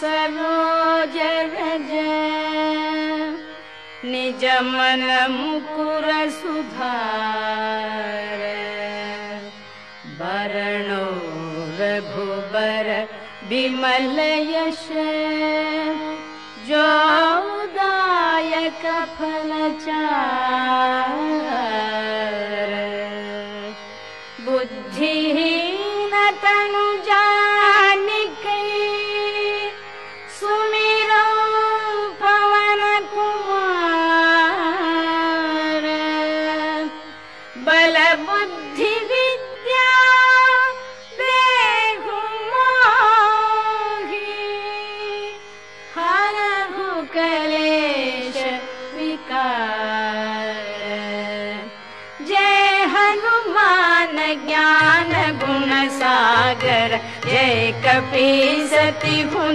सरोज रज निज मन मुकुर सुधार वरणो रघुबर विमल यश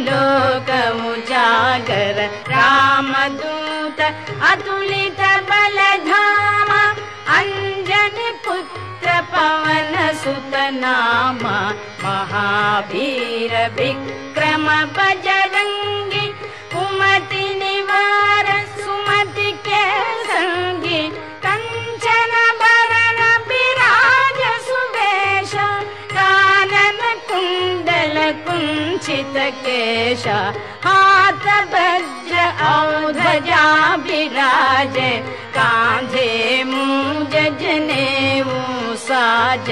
लोक उजागर रामदूत अतुलित बल धामा अंजन पुत्र पवन सुत नामा। महावीर विक्रम बजरंगी कुंचित केश। हाथ वज्र औध्वजा विराज कांधे साज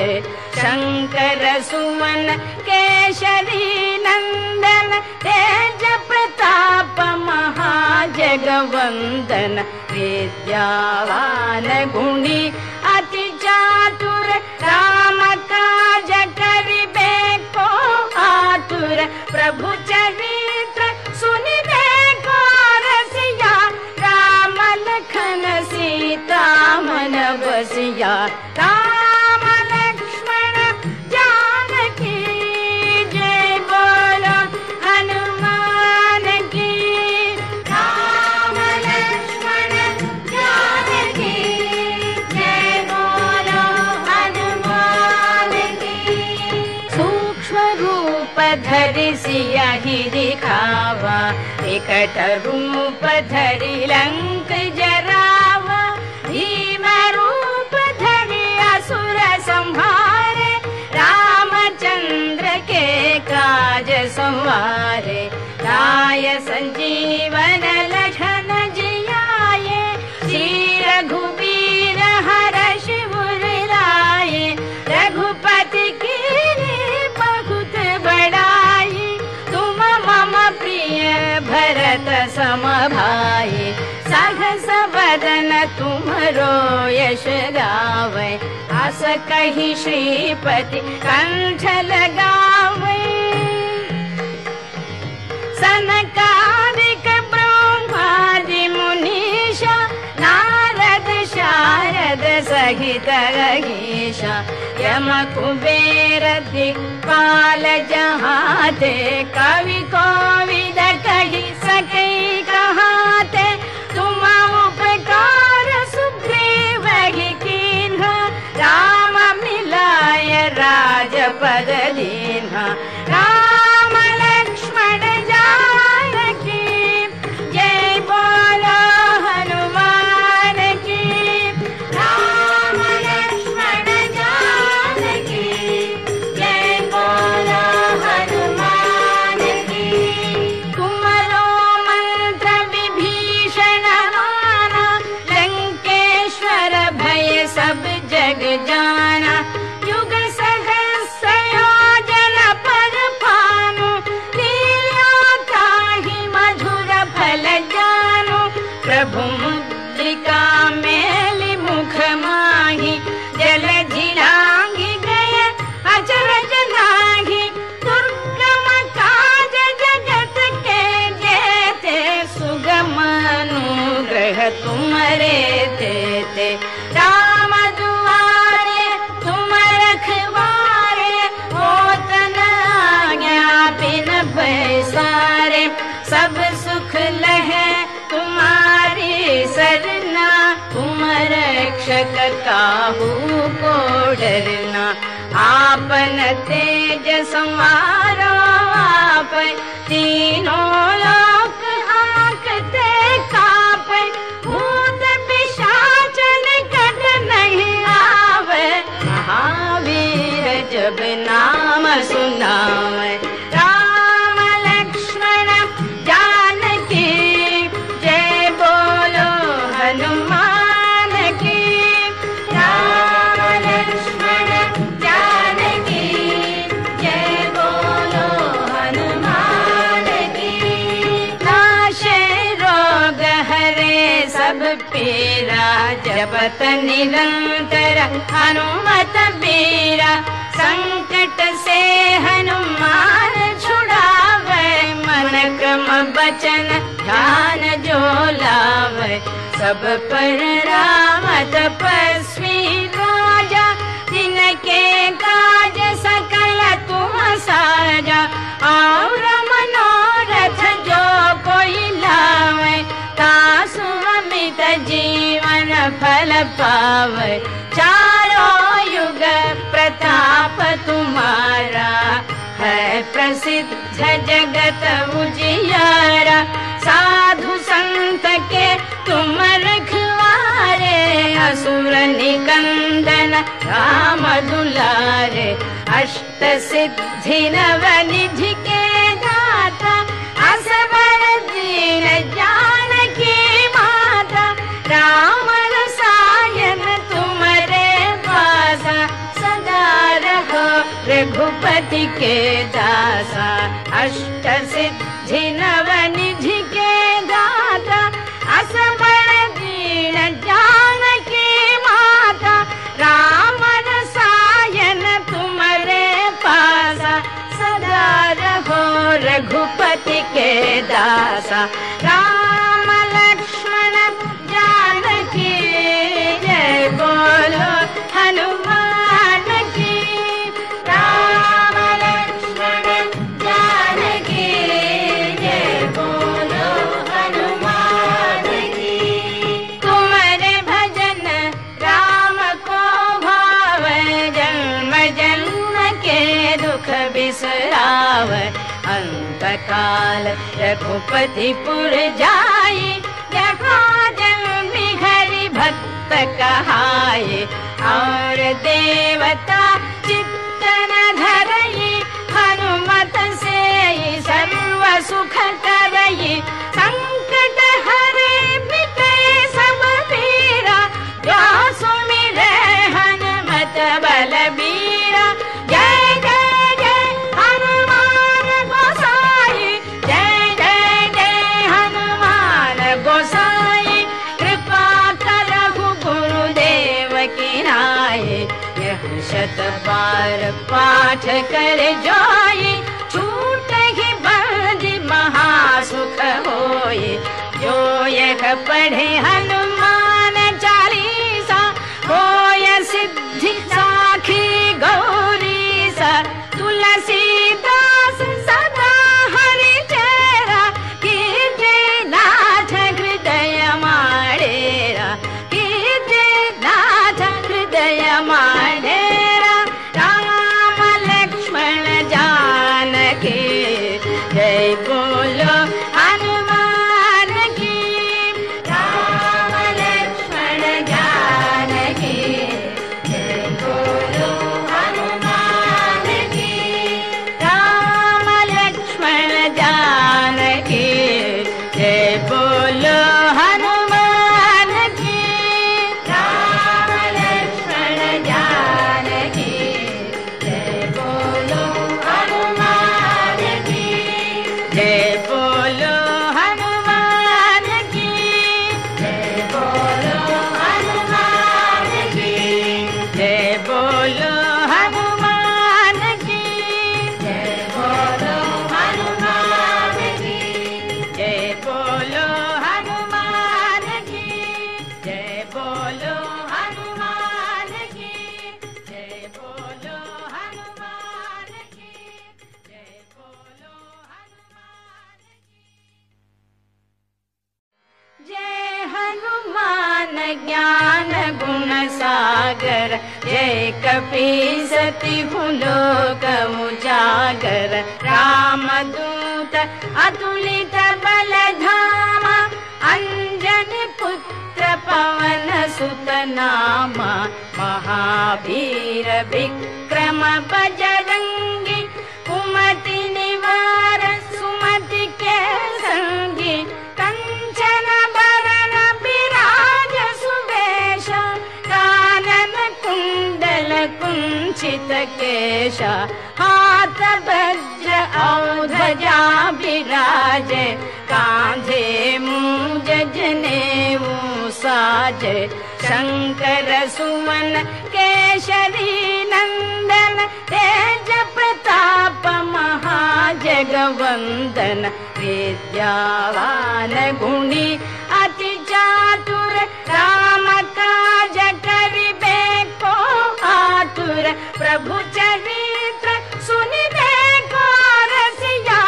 शंकर सुमन केशरी नंदन तेज प्रताप महाजगवंदन विद्यावान गुणी अति चातुर आतुर प्रभु चरित्र सुनिबे को रसिया राम लखन सीता मन बसिया धरि लंक जरावा भीम रूप धरि असुर संहारे रामचंद्र के काज संवारे राय संजीवन भरत सम भाई सहस बदन तुमरो यश गावे। आस कही श्रीपति कंठ लगावे सनकादिक ब्रह्मादि मुनीषा नारद शारद सहित रहीशा। यम कुबेर दिक्पाल जहाते कवि कही सके कहाते तुम उपकार सुग्रीव कीन्हा राम मिलाय राजपद दीन्हा काहू को डरना आपन हु कोडरज तीनों निरन्तर हनुमत बी संकट हनुमान छुडाव पर गानोलाव साव व चारो युग प्रताप प्रतापुरा है प्रसिद्ध जगत उजियारा। साधु संत के तुम रखवारे असुर निकंदन राम दुलारे अष्ट सिद्धि नव न पतिके के द अष्टव असमीण जाने माता रामन सायन तुमरे पासा सदा रो रघुपति के दासा राम काल रघुपतिपुर जा जि भक् कहाय चित्तन धरई हनुमत से सर्व सुख करई। कर जोई छूट ही बंद महासुख होए जो यह पढ़े हनु नाम महावीर विक्रम बजरङ्गि कुमति निवार सुमति के सङ्गी कञ्चन भरण विराज सुवेश कानन कुण्डल कुञ्चित केश हाथ वज्र औध्वजा विराज कान्धे जनेऊ साज शङ्कर केशरी नन्दन तेज प्रताप महाजगवन्दन विद्यावान गुणी अति चातुर राम काज करिबेको आतुर प्रभु चरित्र सुनिबेको रसिया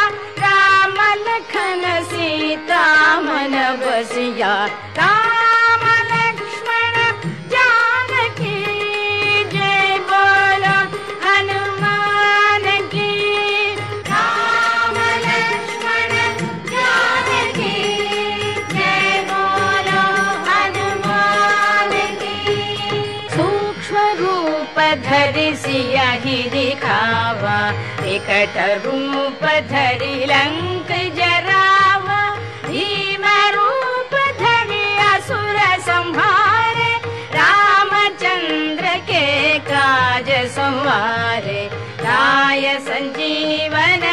राम लखन सीता मन बसिया दिखावा विकट रूप धरि लंक जरावा। धरि असुर संहारे। रामचंद्र के काज संवारे। राय संजीवन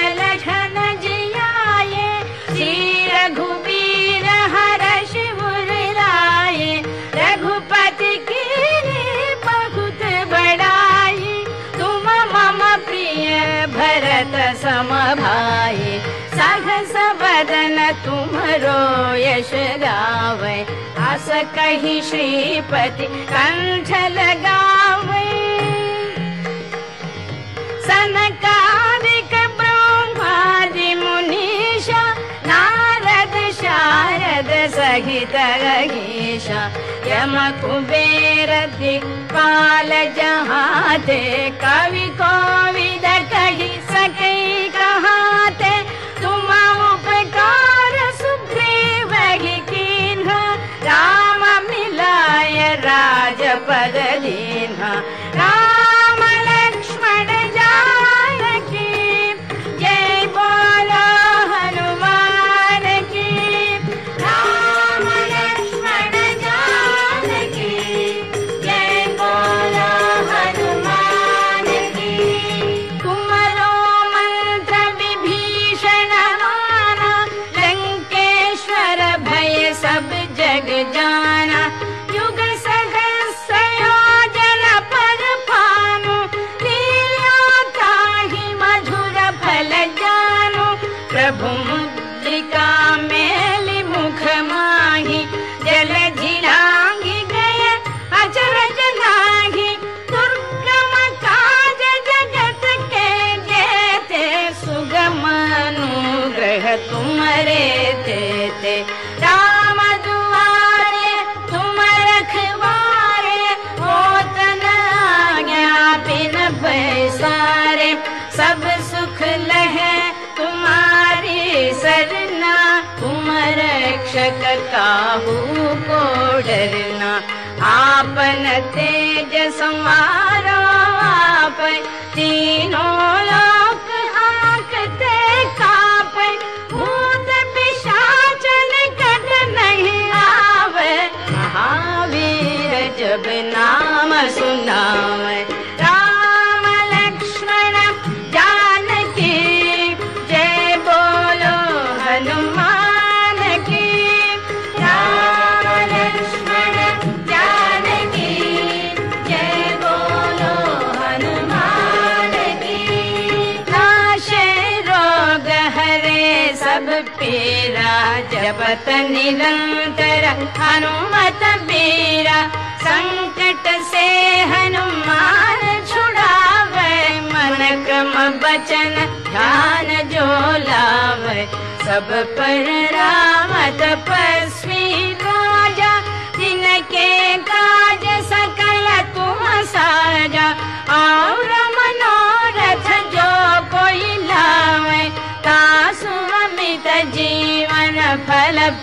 भरत सम भाई सहस बदन तुमरो यश गावे। आस कही श्रीपति कंठ लगावे सनकादिक ब्रह्मादि मुनीषा नारद शारद सहित गीषा यम कुबेर दिक्पाल जहाते कवि कोविद कही सकै राजपद डरना आपन तेज समारो आप तीनों लोक आंकते काप। भूत पिशाच निकट नहीं आवे। महावीर जब नाम सुनावे निरंतर हनुमत बीरा संकट से हनुमान छुड़ावे मन क्रम बचन ध्यान जो लावे सब पर राम तपस्वी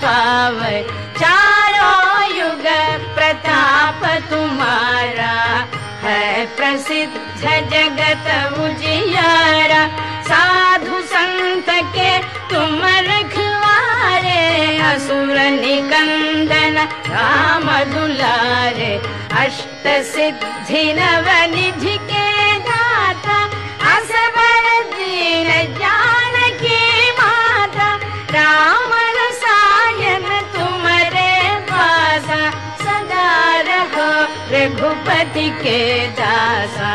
पावे चारो युग प्रताप तुम्हारा है प्रसिद्ध जगत उजियारा। साधु संत के तुम रखवारे असुर निकंदन राम दुलारे। अष्ट सिद्धि नव निधि के के दासा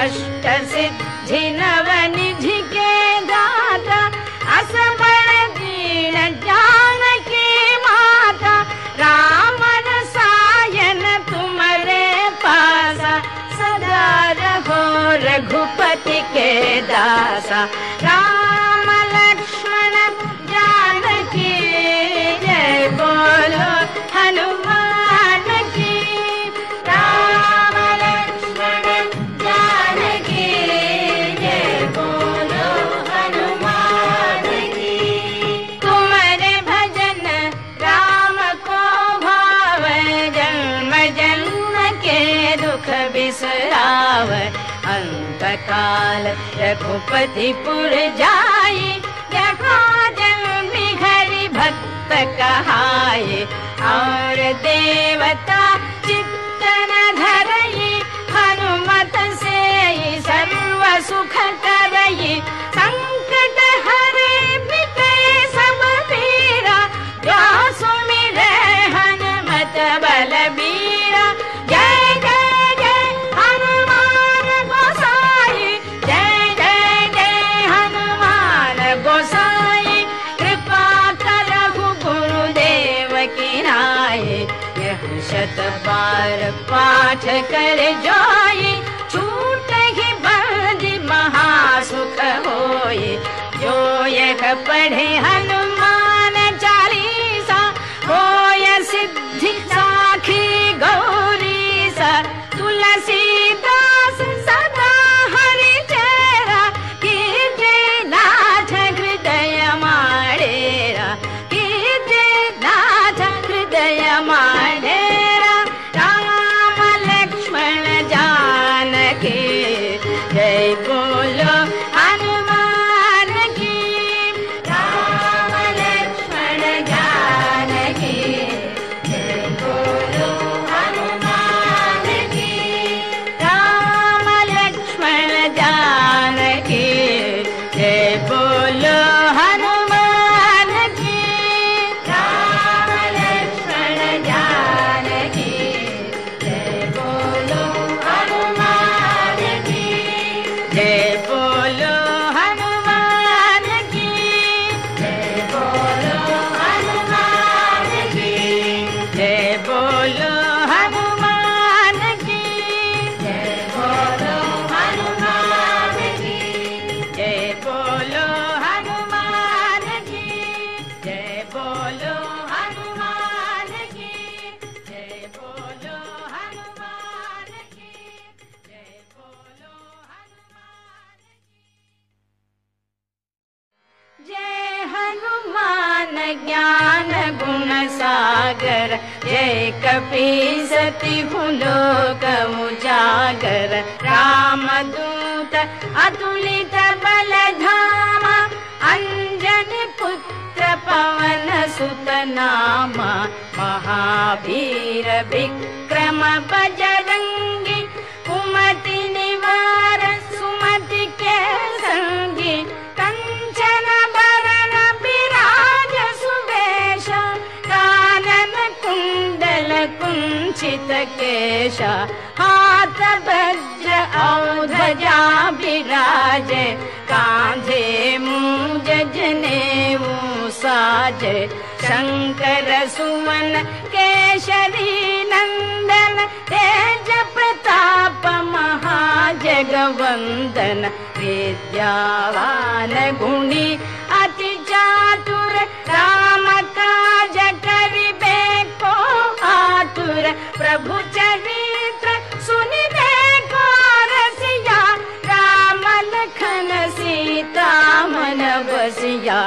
अष्ट सिद्धि नव निधि के दाता असबर दीन जानकी माता राम रसायन तुमरे पासा सदा रहो रघुपति के दासा राम काल रघुपतिपुर जाय भक्त गरि और देवता कर जाई छूट ही बंदी महासुख होए। जो यह पढ़े हनुमान ी सति भुलोकमुजागर। रामदूत अतुलित बलधाम अञ्जन पुत्र पवन सुत नाम महावीर विक्रम भज केशा हात औधजा विराज कान्धे मु साज। शङ्कर सुमन केशरी नन्दन तेज प्रताप महाजगवन्दन। विद्यावान गुणि प्रभु को रसिया राम लखन सीता मन बसिया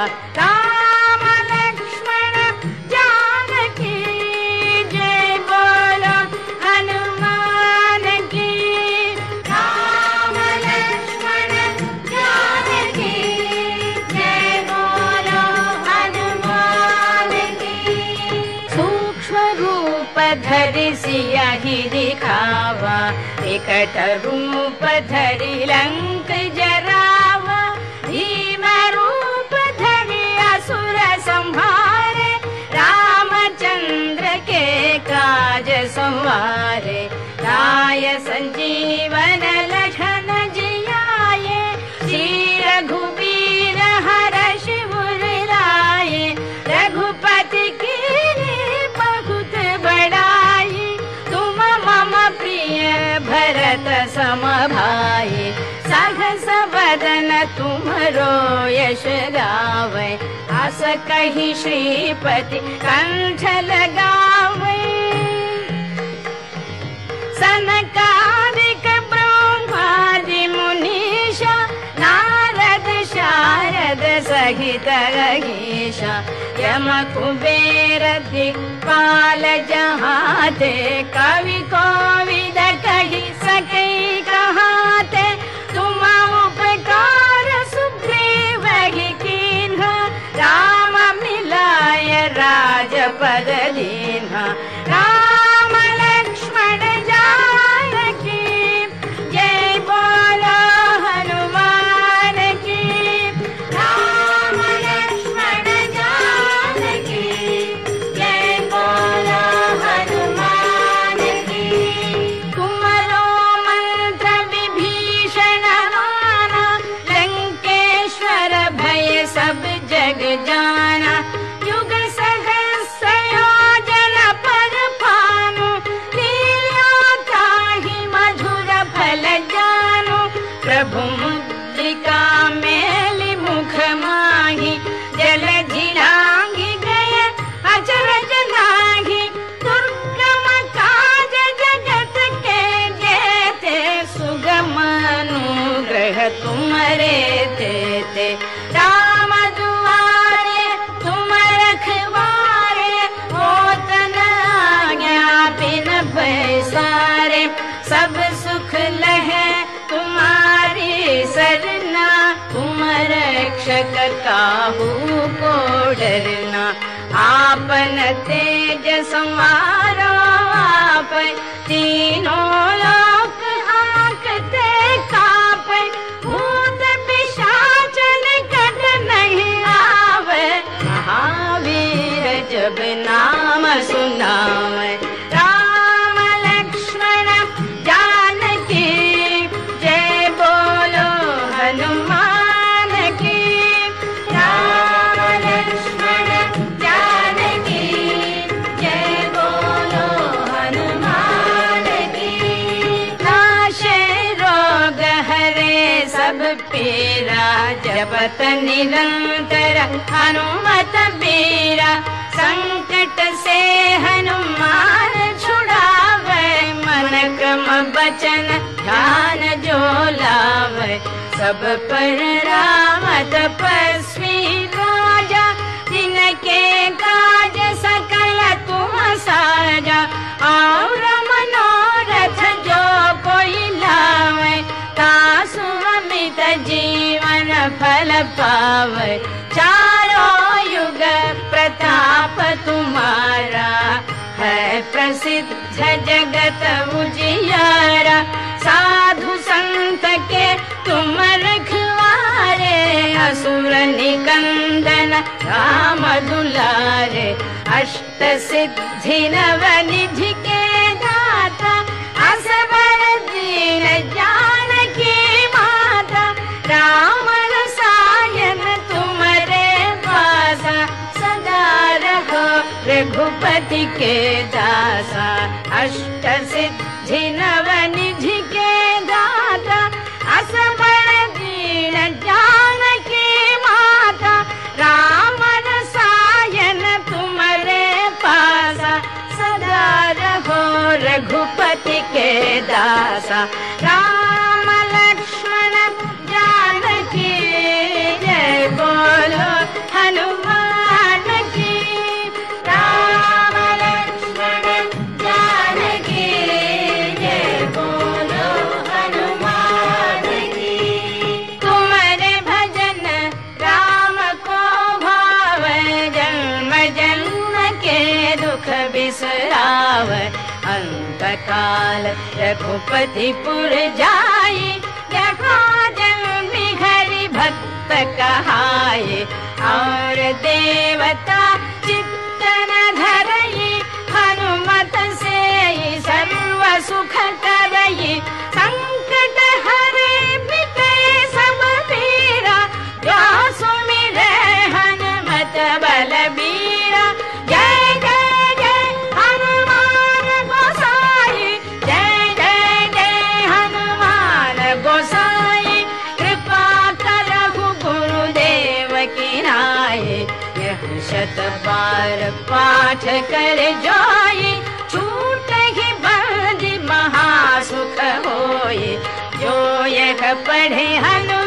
ध धरि अङ्क जरावा धरी असुर संहार रामचन्द्र के काज स्वा समभाये। सहस वदन सर्वमरो यश गाव श्रीपति कण्ठ ब्रह्मादि मुनीषा नारद शारद सहित रहीशा यम कुबेर दिक्पाल जहाते कवि जहा ら。जाई देखो जन्मी हरि भक्त कहाए और देवता कर जाई छूट ही बंदी महासुख होए जो यह पढ़े हनुमान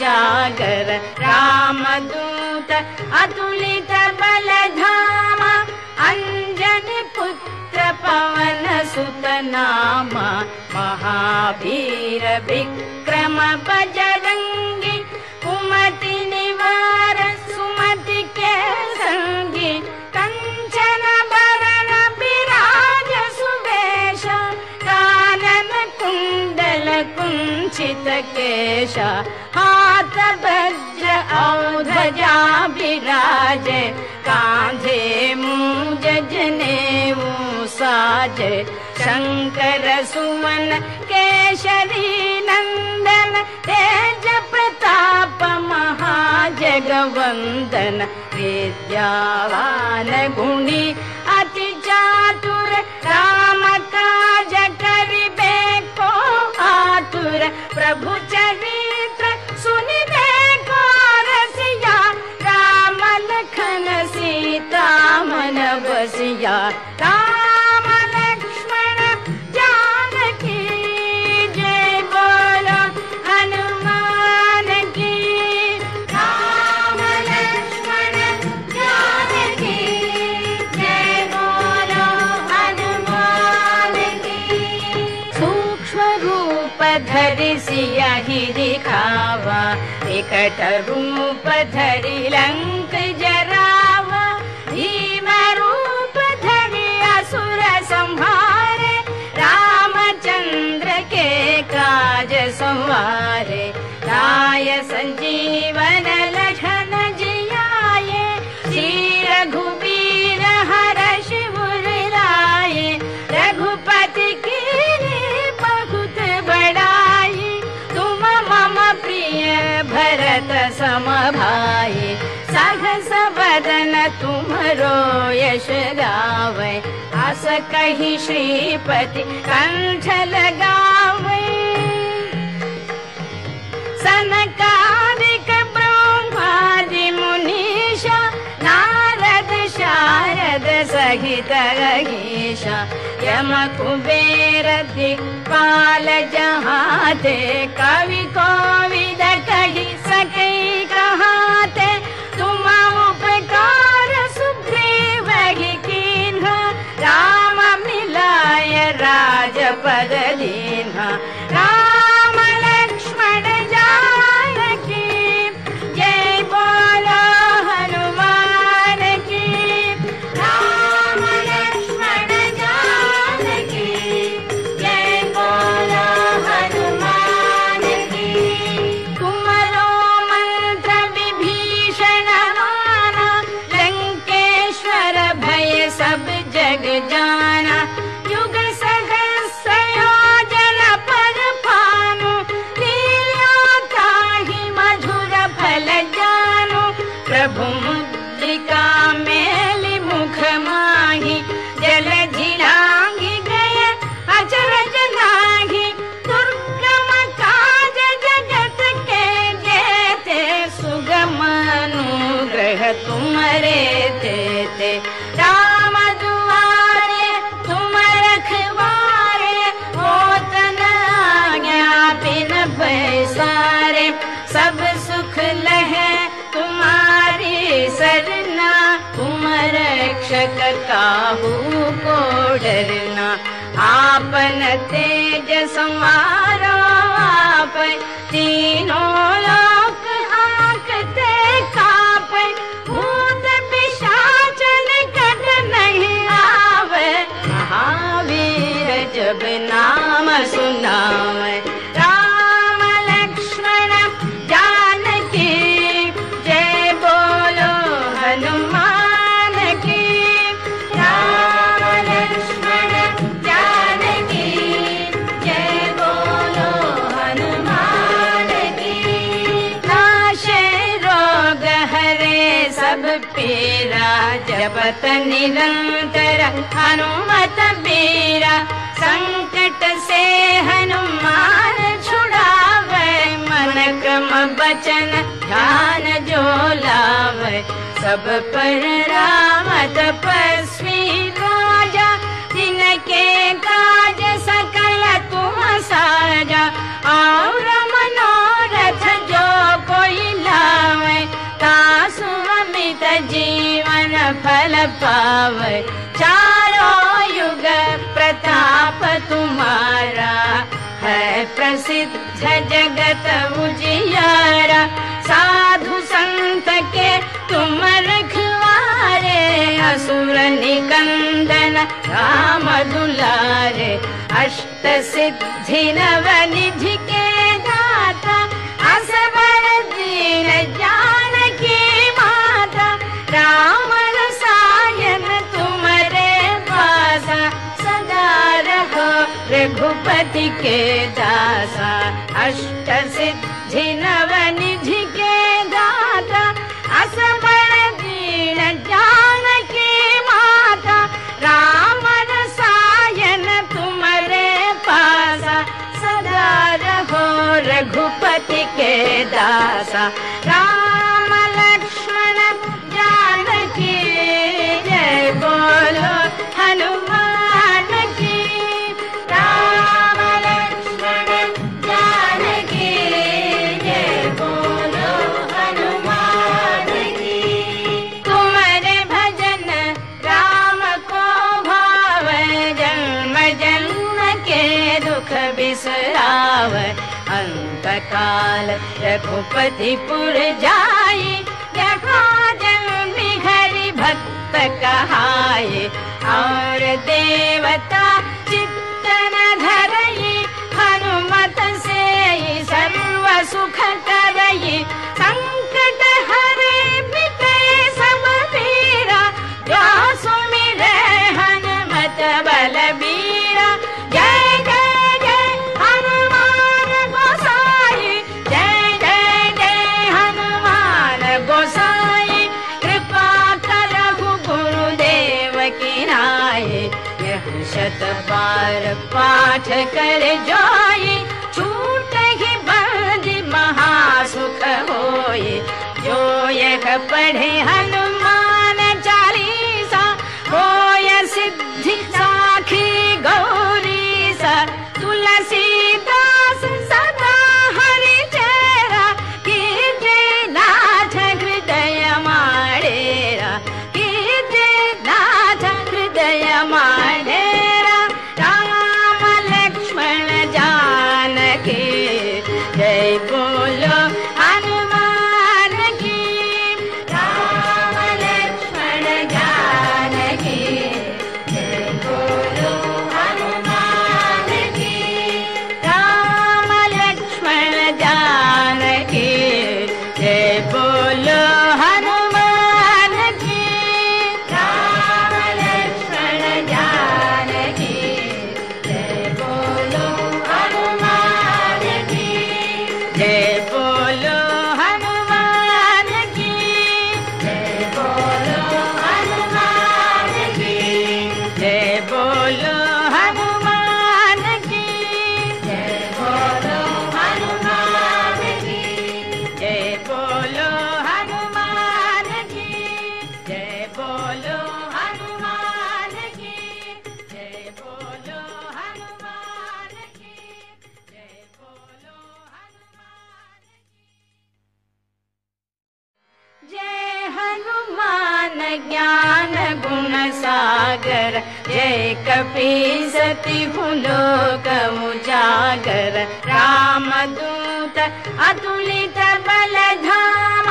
जागर रामदूत अतुलित बलधाम अञ्जन पुत्र पवन सुत नाम। महावीर विक्रम बजरङ्ग केशा सुमन केशरी नन्दन तेज प्रताप महाजगवन्दन विद्यावान द्या गुणी अति चातुर प्रभु रसिया राम लखन सीता मन बसिया धरि लंक जरावा भीम रूप धरि असुर संहारे रामचंद्र के काज संवारे राय संजीवन बदन तुमरो यश गावे। अस कही श्रीपति कंठ लगावे सनकादिक ब्रह्मादि मुनीषा नारद शारद सहित रहीशा। यम कुबेर दिक्पाल जहाँ ते कवि संवाद निरन्तर हनुमत सङ्कट हनुमान छुडाव मन क्रम बचन ध्यान जो लावे सब पर कचन गानोलाम चारो युग प्रताप तुम्हारा। है प्रसिद्ध जगत उजियारा। साधु संत के तुम रखवारे। असुर निकंदन राम दुलारे अष्ट सिद्धि नव के दासा अष्टसिद्धिनवनिधि के दाता असमण दीन जानकी माता निमर सायन तुमरे पासा सदा रो रघुपति के दासा अङ्कल रघुपतिपुर जाय जन्मि हरि भक्त कहाय। और देवता पढ़े हम उजागर। रामदूत अतुलित बलधाम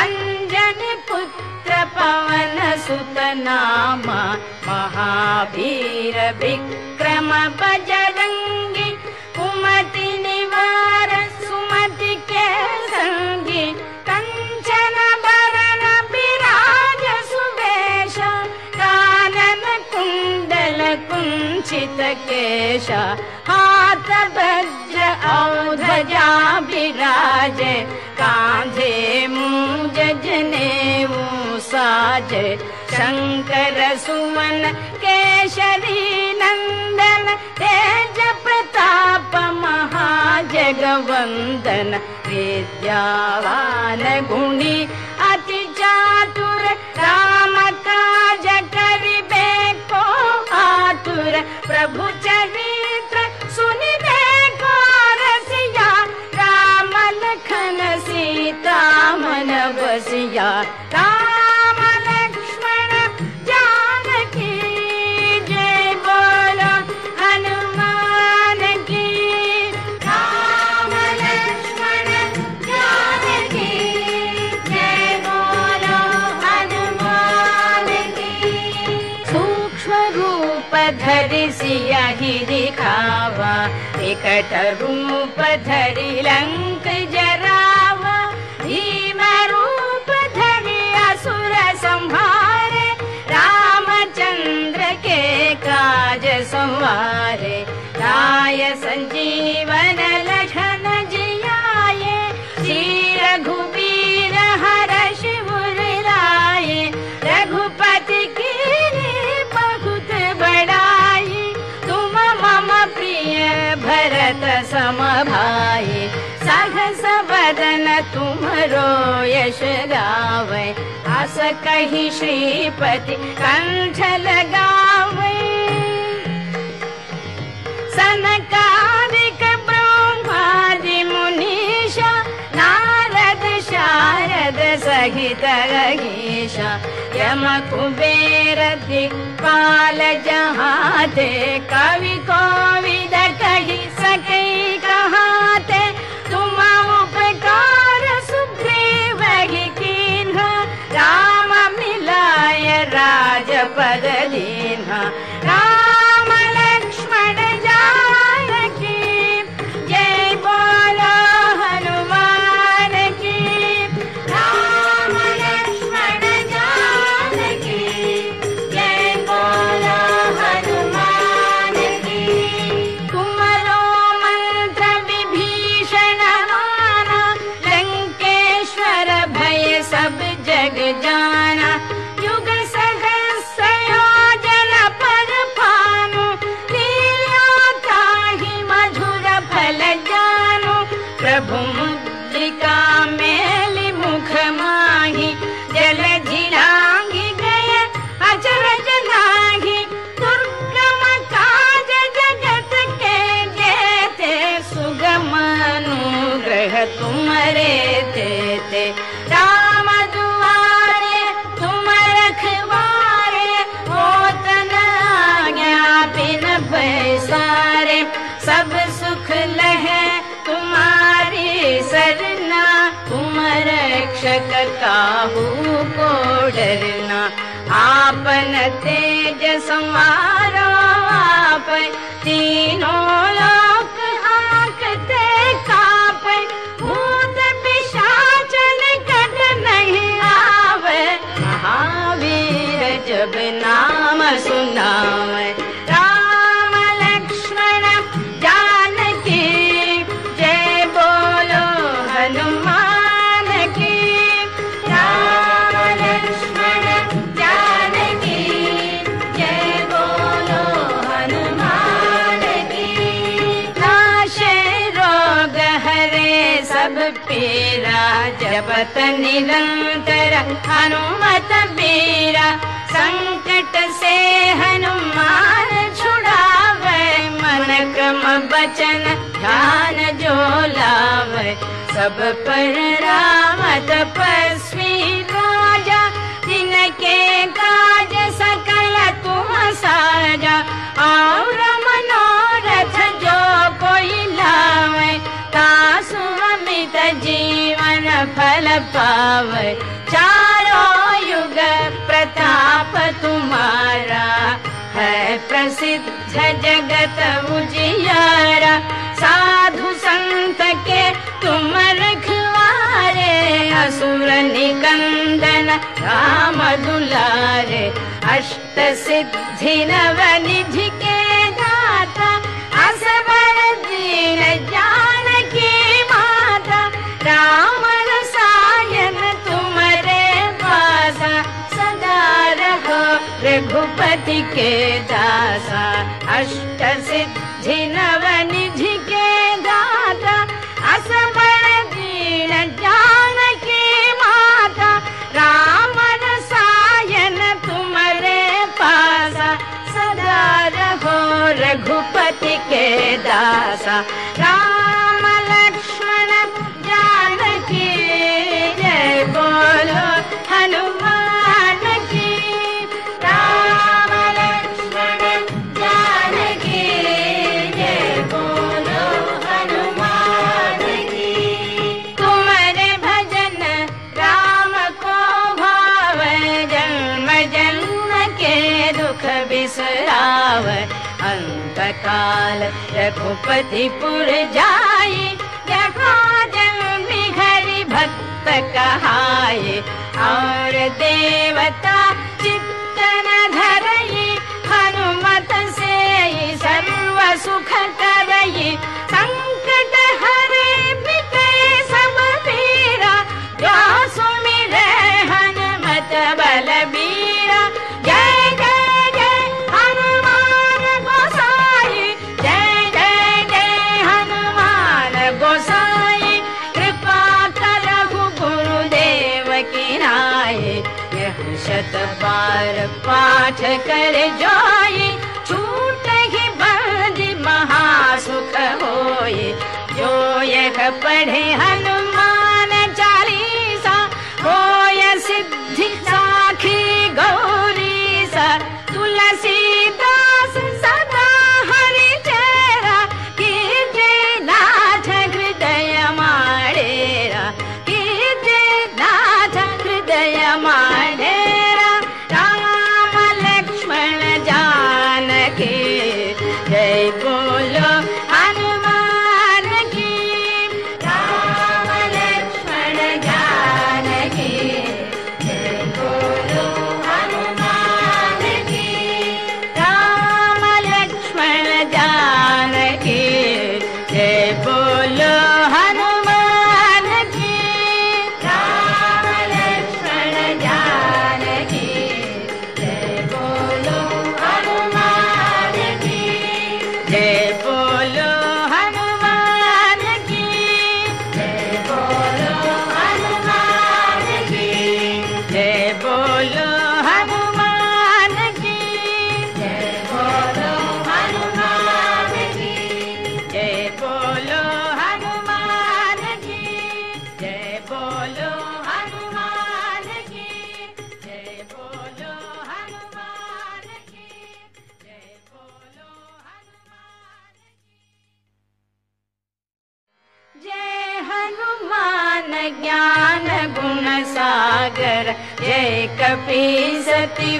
अञ्जनि पुत्र पवन सुत नाम। महावीर विक्रम बजरङ्गि केश। वज्र औध्वजा विराज कान्धे जनेऊ साज शङ्कर सुमन केशरी नन्दन तेज प्रताप महाजगवन्दन। विद्यावान गुणी प्रभु चरित्र सुनिबेको रसिया राम लखन सीता मन बसिया धरि लंक बदन तुमरो यश गावे। आस कही श्रीपति कंठ लगावे सनकादिक ब्रह्मादि मुनीषा नारद शारद सहित गीषा यम कुबेर दिक्पाल जहाते कवि कोविद काहू को डरना आपन तेज समारो आप तीनों लोक आंकते काप भूत पिशाच निकट नहीं आवे। महावीर जब नाम सुनावे हनुमत बीरा संकट से हनुमान छुड़ावे मन क्रम बचन ध्यान जो लावे सब पर राम तपस्वी चारो युग प्रताप तुम्हारा। है प्रसिद्ध जगत उजियारा। साधु संत के तुम रखवारे। असुर निकंदन राम दुलारे। अष्ट सिद्धि नव न दष्ट असमीण जानकी माता राम रसायन तुमरे पासा सदा रघो रघुपति के दासा राम काल रघुपतिपुर जाय जीरि और देवता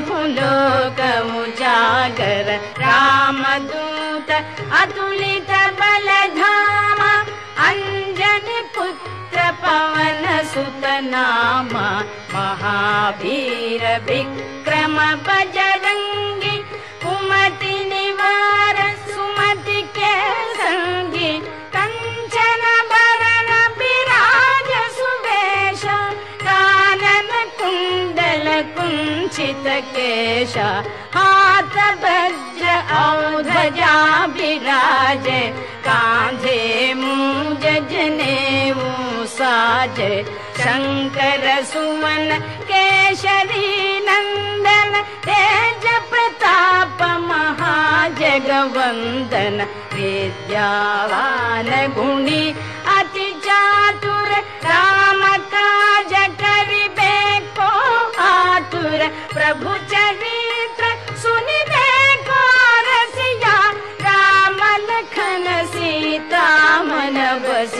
हूँ लोक जागर रामदूत अतुलित बलधाम अञ्जन पुत्र पवन सुत सुतनाम महावीर विक्रम भज जने मु साज। शङ्कर सुमन केशरी नन्दन तेज प्रताप महाजगवन्दन विद्यावान ज्ञावाल गुणि भुज सुनि रामलन सीता मनवस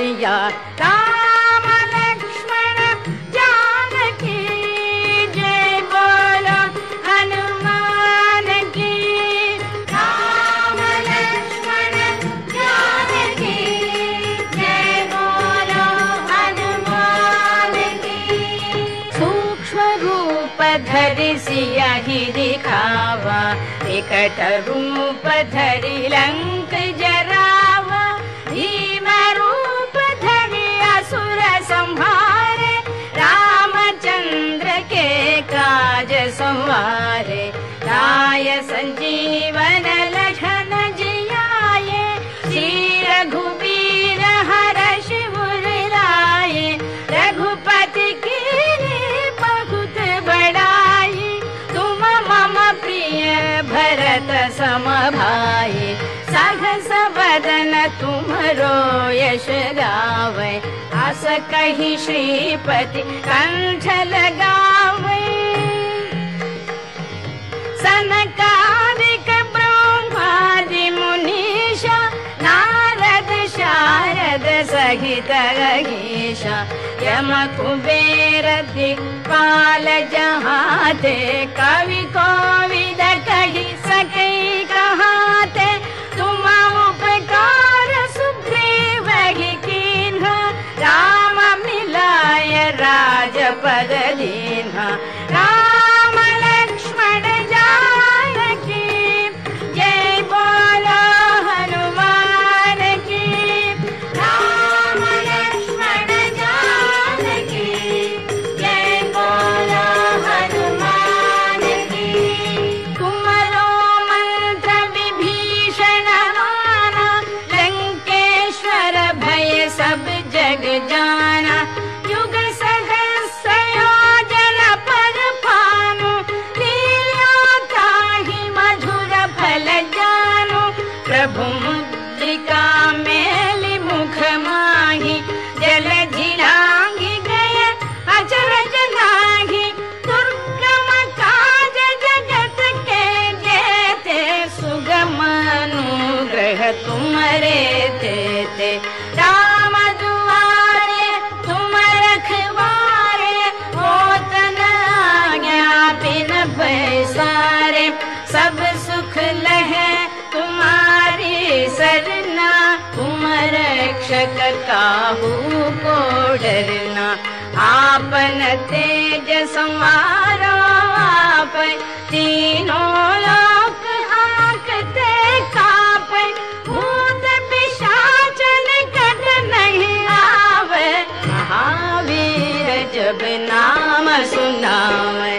दिखावा विकट रूप धरि लङ्क भरत सम भाई सहस बदन तुमरो यश गावे अस कही श्रीपति ब्रह्मादि मुनीषा नारद शारद सहित रहीशा यम कुबेर दिक्पाल जहाते कवि कोविद रक्षक काहू को डरना आपन तेज संवारो आप तीनों लोक आंकते काप भूत पिशाच निकट नहीं आवे महावीर जब नाम सुनावे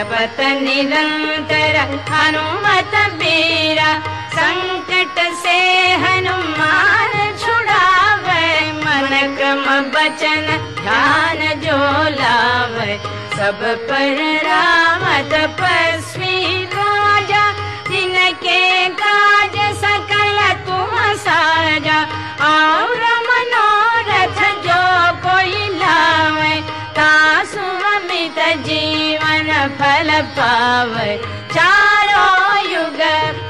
निरंतर हनुमत बीरा संकट से हनुमान छुड़ावे मन क्रम बचन ध्यान जो लावे। सब पर राम पावे चारों युग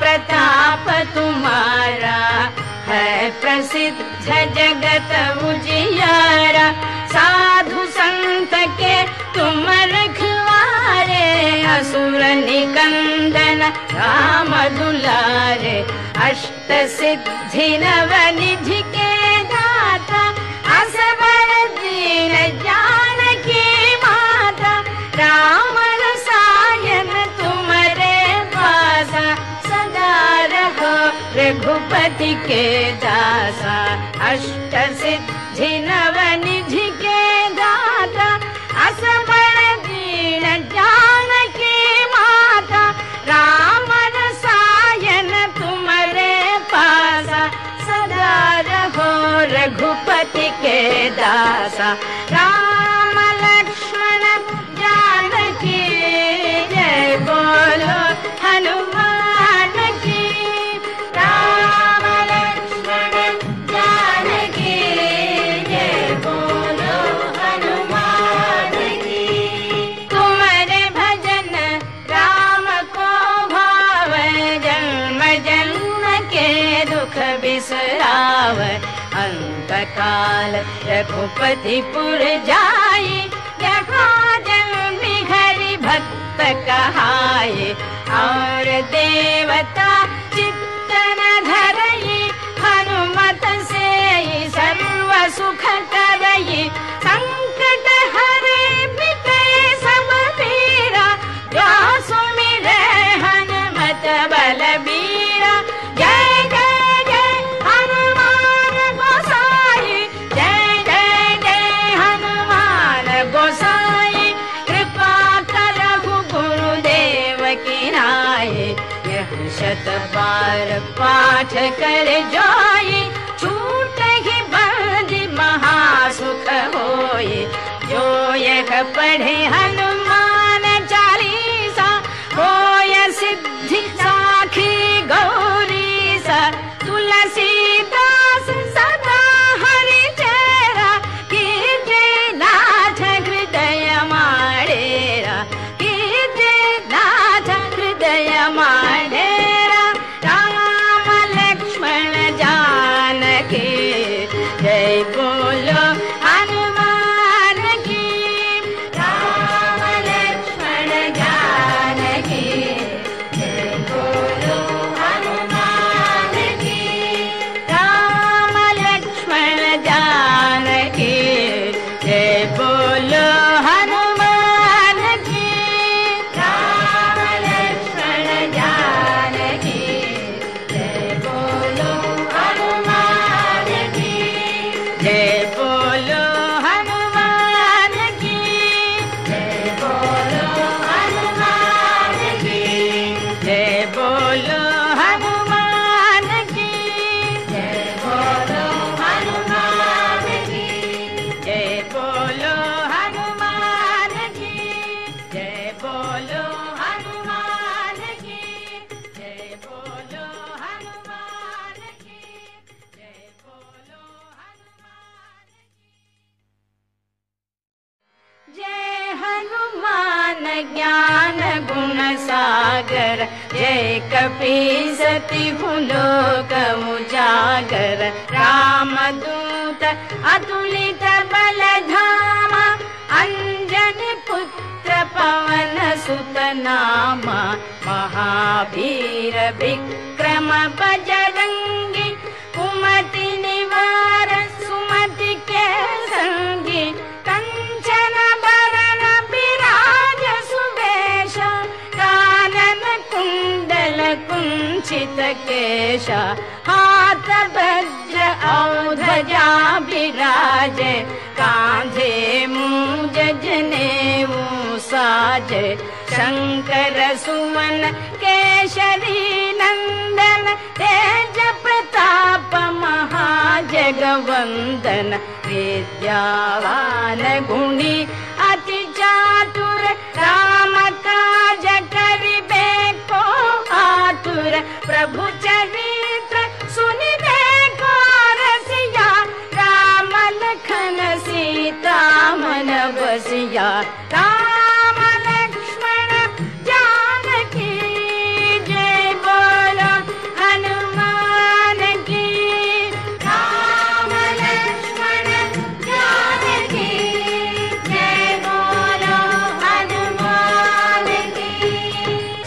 प्रताप तुम्हारा। है प्रसिद्ध जगत उजियारा। साधु संत के तुम रखवारे। असुर निकंदन राम दुलारे। अष्ट सिद्धि नव निधि के रघुपति के दासा अष्ट सिद्धि नव निधि के दाता असबर दीन जानकी माता राम रसायन तुमरे पासा सदा रहो रघुपति के दासा राम काल रघुपतिपुर हरि भक्त कहाये और देवता चित्तन चिन्तन हनुमत से सर्व सुख करई। संकट हरे बिते सर्वे सेरा सुमिर हनुमत बल पाठ कर जाई छूट ही बंदी महासुख होए जो यह पढ़े हनुमान शङ्कर रामदूत अतुलित बलधाम अञ्जन पुत्र पवन सुत नाम महावीर विक्रम बजरङ्गि कुमति निवार सुमति के कलङ्गी कञ्चन भरण सुवेश कानन कुण्डल कुञ्चित केश विराज कांधे मूज जनेऊ साज। शंकर सुमन केशरी नंदन तेज प्रताप महाजगवंदन। विद्यावान गुणी अति चातुर राम काज करिबे को आतुर। प्रभु चरित्र लक्ष्मण जानकी जय बोलो हनुमान की।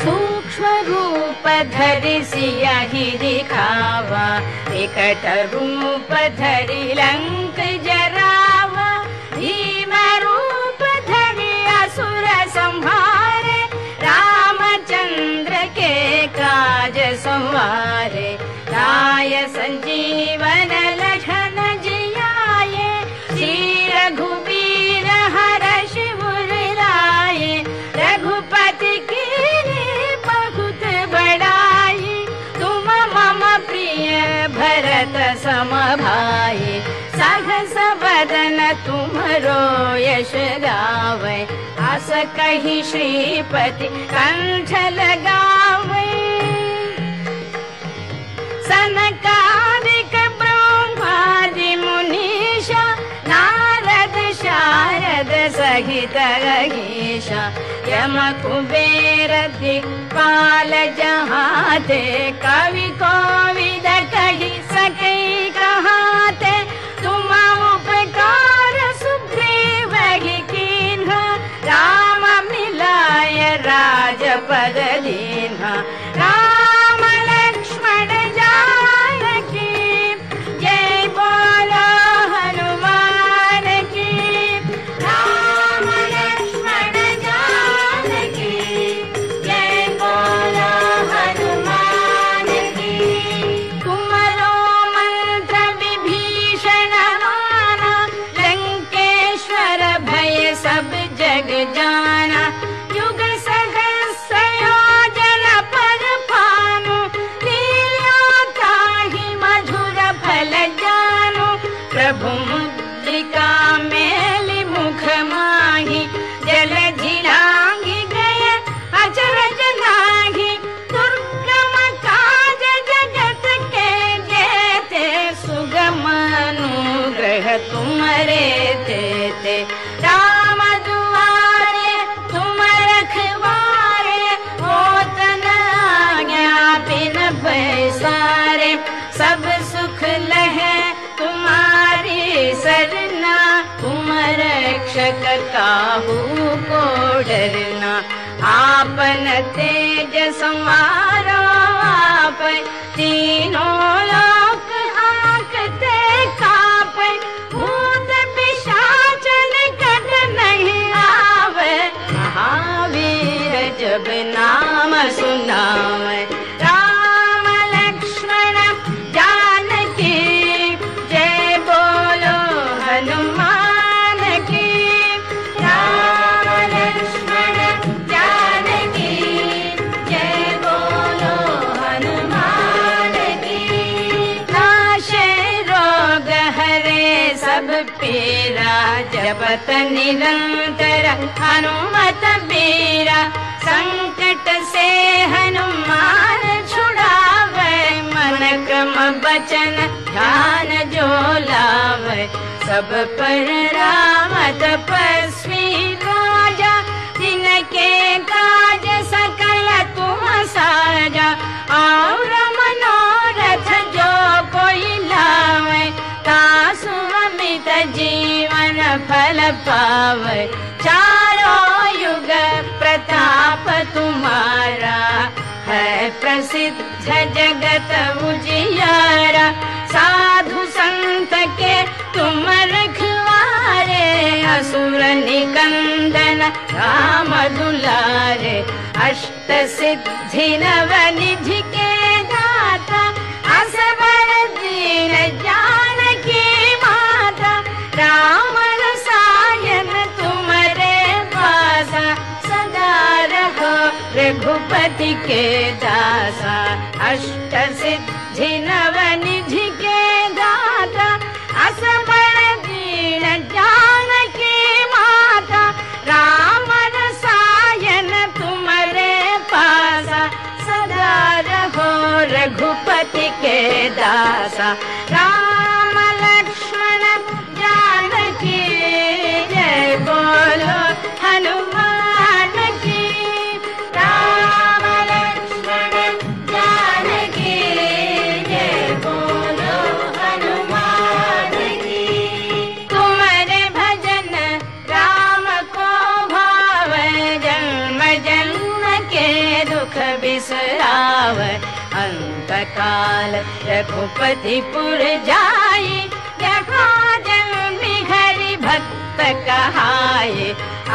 सूक्ष्म रूप धरि सियाहि दिखावा विकट रूप धरि लंक संवारे राय लखन जियाए श्री रघुबीर हर शिवर लाए रघुपति की बहुत बड़ाई तुम मम प्रिय भरत सम भाई सहस बदन तुमरो यश गावे अस कही श्रीपति कंठ लगावे ब्रह्मदिनीषा नारद शारद सखि तगिषा युबेर जहा ते कवि कवि सखी गु उपकार सुखे वीन् राम मिलाय राज पदलि आपन तेज समारो आप तीनों लोक आंकते काप भूत पिशाच निकट नहीं आवे। महावीर जब नाम सुनावे जपत निरंतर हनुमत बीरा संकट से हनुमान छुड़ावे मन क्रम बचन ध्यान जो लावे। सब पर राम तपस्वी राजा फल पावे चारों युग प्रताप तुम्हारा है प्रसिद्ध जगत उजियारा। साधु संत के तुम रखवारे असुर निकंदन राम दुलारे अष्ट सिद्धि नव निधि के के दासा अष्ट सिद्धि नव निधि के दाता असबर दीन जानकी माता राम रसायन तुम्हारे पासा सदा रहो रघुपति के दासा काल रघुपति पुर जाई देखो जन्मी हरि भक्त कहाए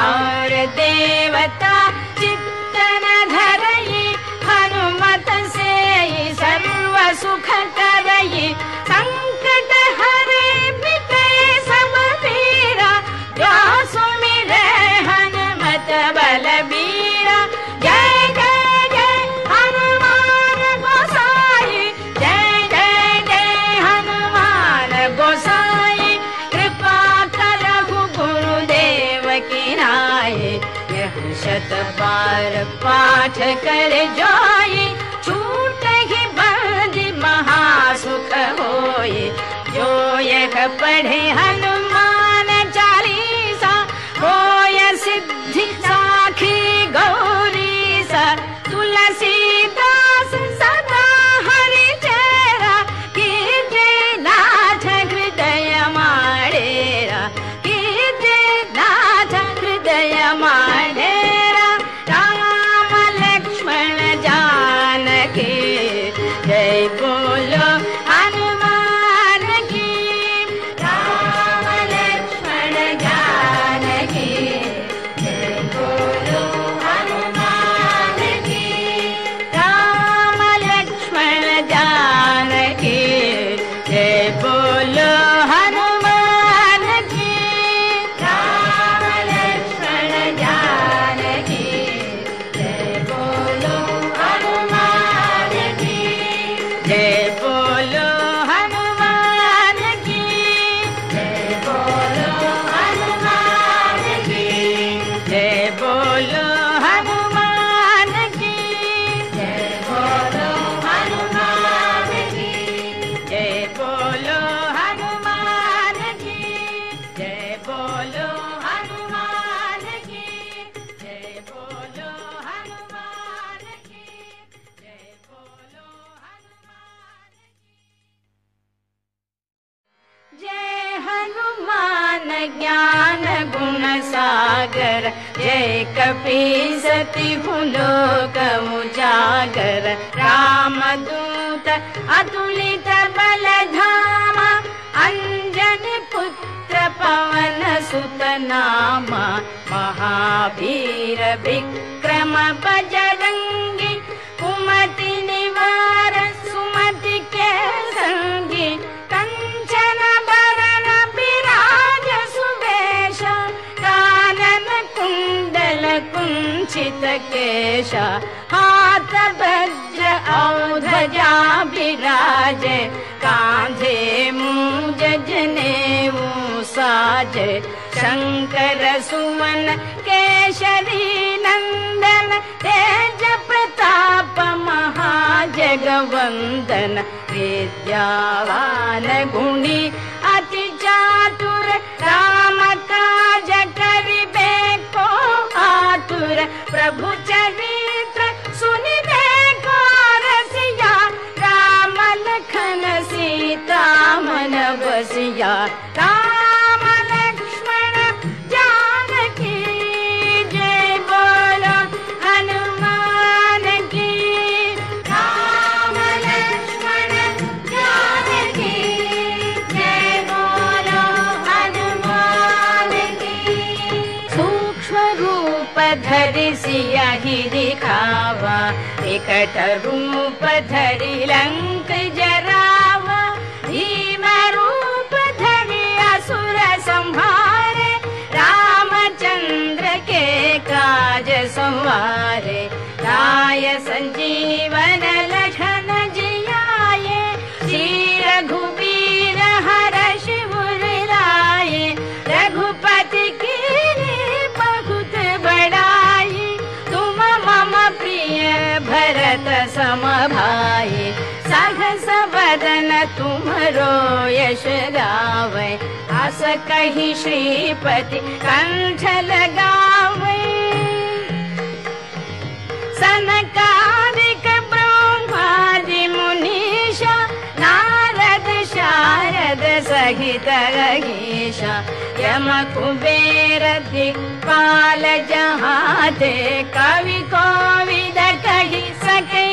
और देवता चित्तन धरई हनुमत से सर्व सुख करई कर जाई छूट ही बंदी महासुख होए। जो यह पढ़े हनुमान रामदूत अतुलित बलधाम अञ्जनि पुत्र पवन सुत नाम महावीर विक्रम बजरङ्गि कुमति निवार सुमति के सङ्गी कञ्चन भरण विराज सुवेश कानन कुण्डल कुञ्चित केश वज्र औध्वजा विराज कान्धे जनेऊ साज। शङ्कर सुमन केशरी नन्दन तेज प्रताप महाजगवन्दन विद्यावान गुणी अति चातुर राम काज करिबेको आतुर। प्रभु चरित्र लक्ष्मण जानकी हनुमान की राम लक्ष्मण जानकी जय बोलो हनुमान की सूक्ष्म रूप धरि लंक राय संजीवन लखन जियाए श्री रघुवीर हर शिवर लाए रघुपति की बहुत बड़ाई तुम मम प्रिय भरत सम भाई सहस बदन तुमरो यश गावे। आस कही श्रीपति कंठ लगावे सनकादिक ब्रह्मादि मुनीषा नारद शारद सहित गीषा यम कुबेर दिक्पाल जहाते कवि कोविद कही सकै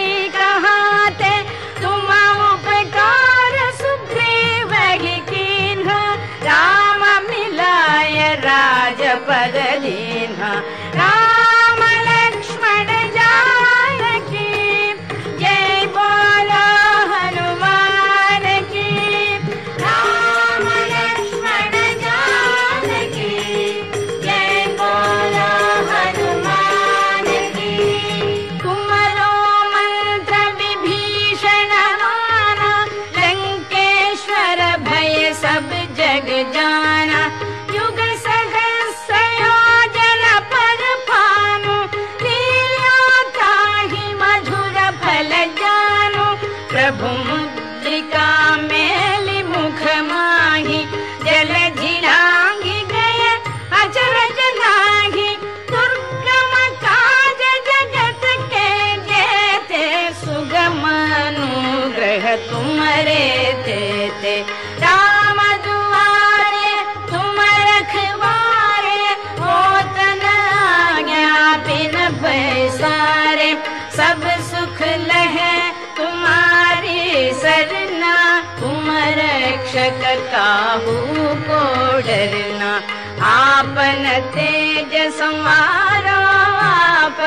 काहू को डरना आपन तेज समारो आप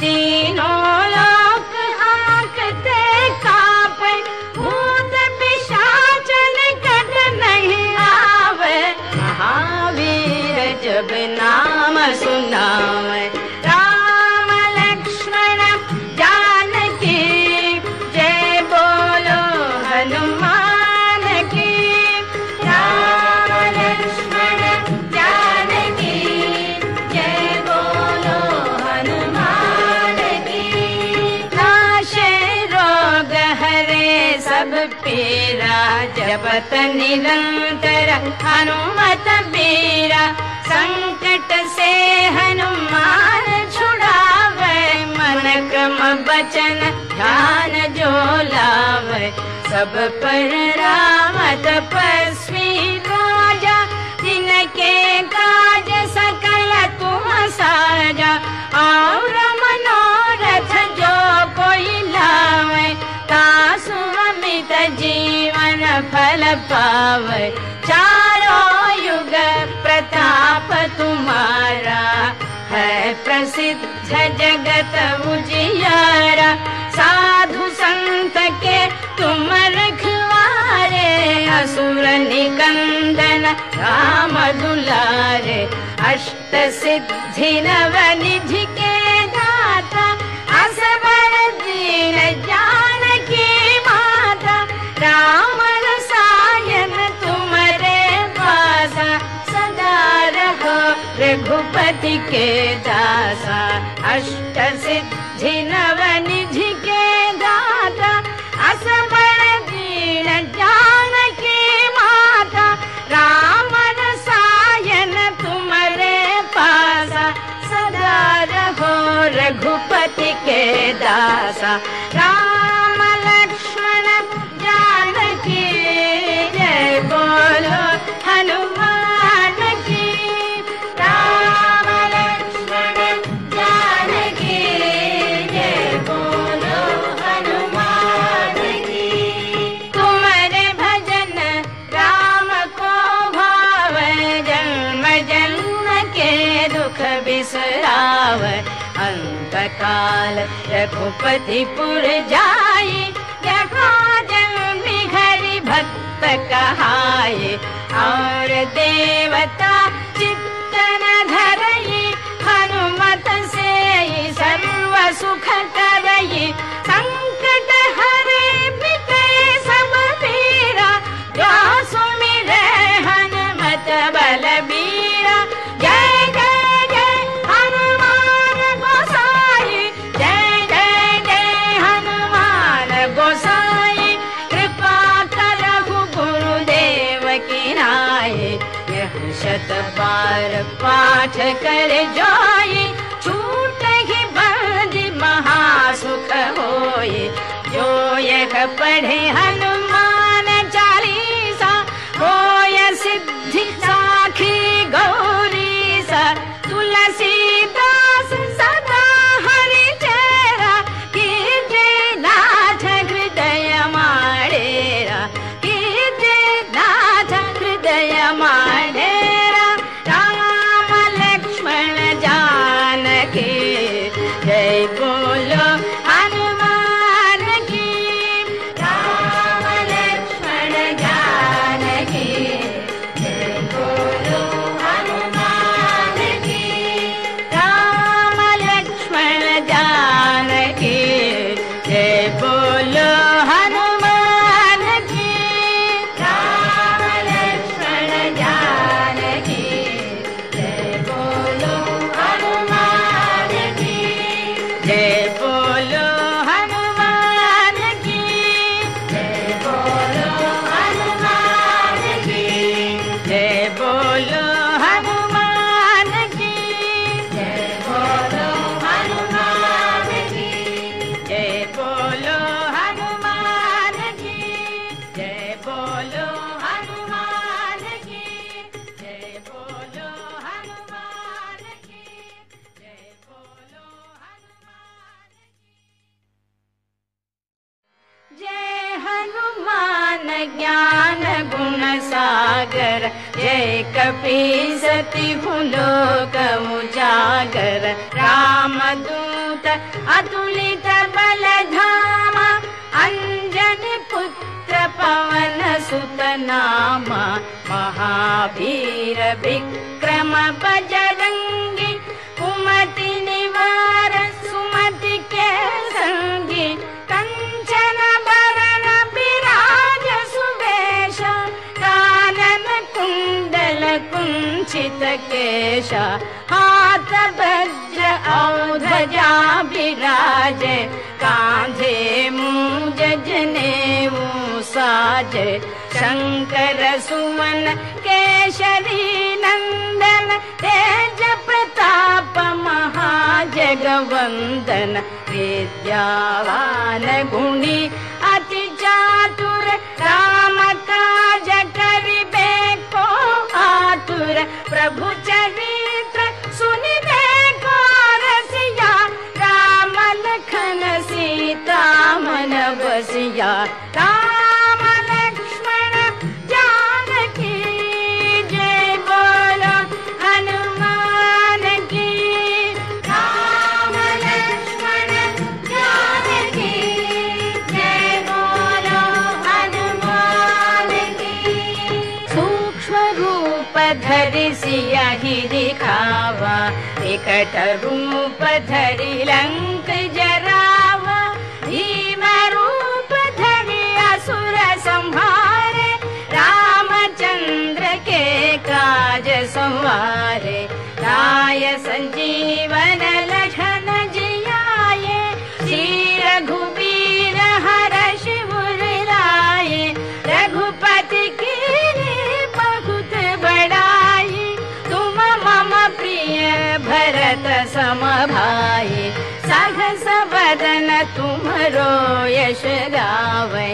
तीनों लोक आंकते कापे भूत पिशाच निकट नहीं आवे। महावीर जब नाम सुनावे जपत निरंतर हनुमत बीरा संकट से हनुमान छुड़ावे मन क्रम बचन ध्यान जो लावे सब पर राम तपस्वी राजा जिनके काज सकल तुम गावे चारों युग प्रताप तुम्हारा। है प्रसिद्ध जगत उजियारा। साधु संत के तुम रखवारे। असुर निकंदन राम दुलारे। अष्ट सिद्धि नव निधि के दासा अष्ट सिद्धि नव निधि के दाता असबर दीन जानकी माता राम रसायन तुमरे पासा सदा रहो रघुपति के दासा काल रघुपतिपुर जा और देवता चित्तन धर हनुमत से सर्व चढ़े हैं रामदूत अतुलित बलधाम अञ्जन पुत्र पवन सुत नाम महावीर विक्रम बजरङ्गि कुमति निवार सुमति के सङ्गि कञ्चन भरण विराज सुवेश कानन कुण्डल कुञ्चित केश विराज मूज जनेऊ साज शंकर सुमन केशरी नंदन तेज प्रताप महाजगवंदन विद्यावान गुणी अति चातुर राम काज करिबे को आतुर प्रभु चरित्र लक्ष्मण ज्ञानकी जान हनुमानगी ज्ञानके जान सूक्ष्मरूप धरि सिहि लिखावकटरूप धरि लङ् संवारे राय संजीवन लखन जियाए श्री रघुबीर हर शिवर लाए रघुपति की बहुत बड़ाई तुम मम प्रिय भरत सम भाई सहस यश गावे।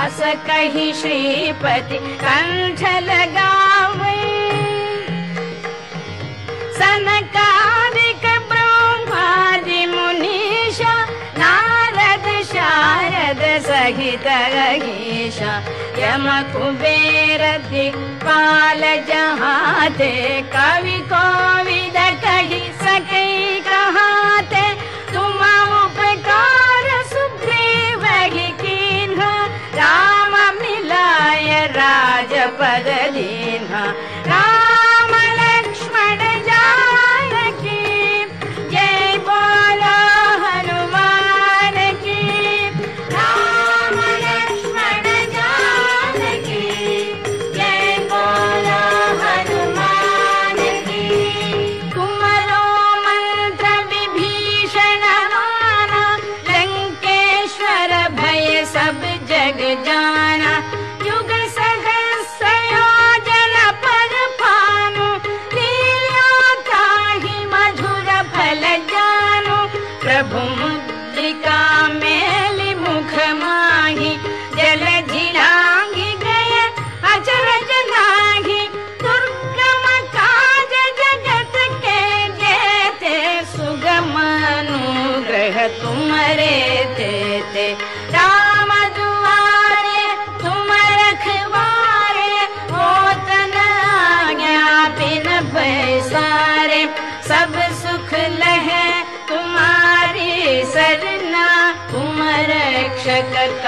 अस कही श्रीपति कंठ लगावे यम कुबेर जहाते कवि कोविद कही सके कहाते तुम उपकार सुग्रीव कीन्ह राम मिलाय राजपद दीन्हा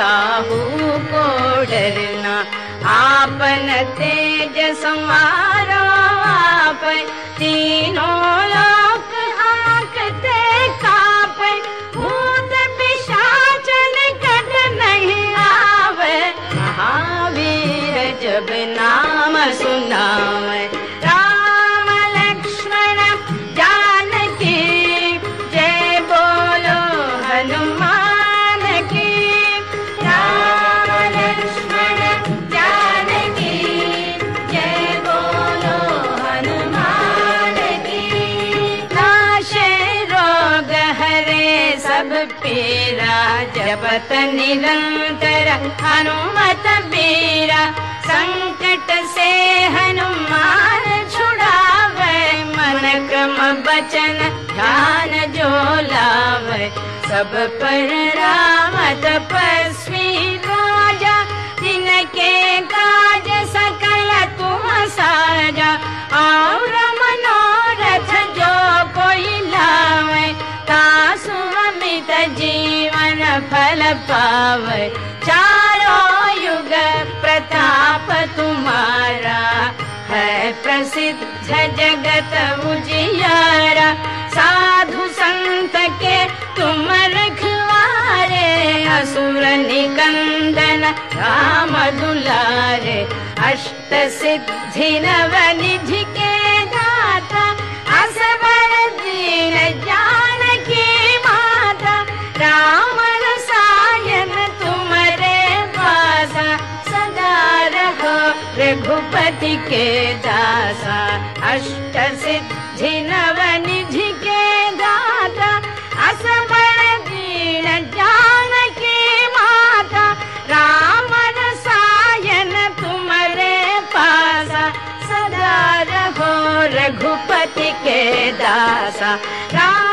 काहू को डरना आपन तेज काप भूत पिशाच निकट नहीं आवे। महावीर जब नाम सुनावे निरंतर हनुमत संकट से हनुमान छुड़ावे मन क्रम बचन ध्यान जो लावे। सब पर राम तपस्वी चारों युग प्रताप तुम्हारा। है प्रसिद्ध जगत उजियारा। साधु संत के तुम रखवारे असुर निकंदन राम दुलारे। अष्ट सिद्धि नव निधि के के दासा अष्ट सिद्धि नव निधि के असबर दीन जानकी माता राम रसायन तुमरे पासा सदा रहो रघुपति के दासा राम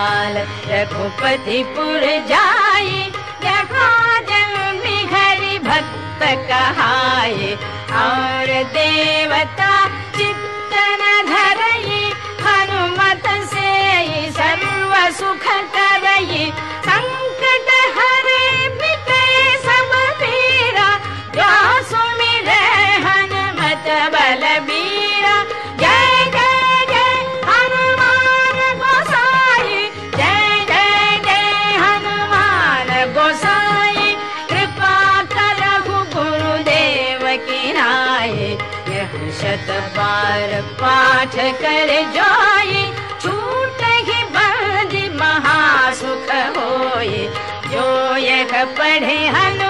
काल रघुपतिपुर भक्त जरि और देवता पढ़े हनु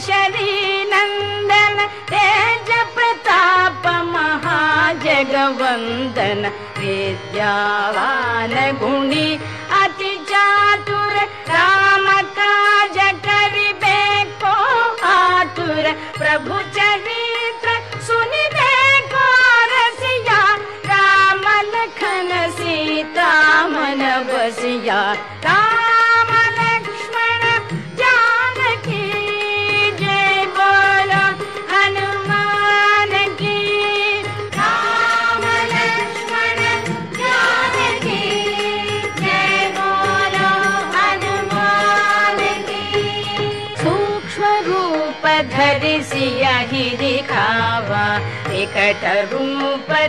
न्दन ते जताप महाजगवन्दन एवाति च करि आतुर। प्रभु चरित्र सुनिबे कोरसया राम लखन सीता मनवसया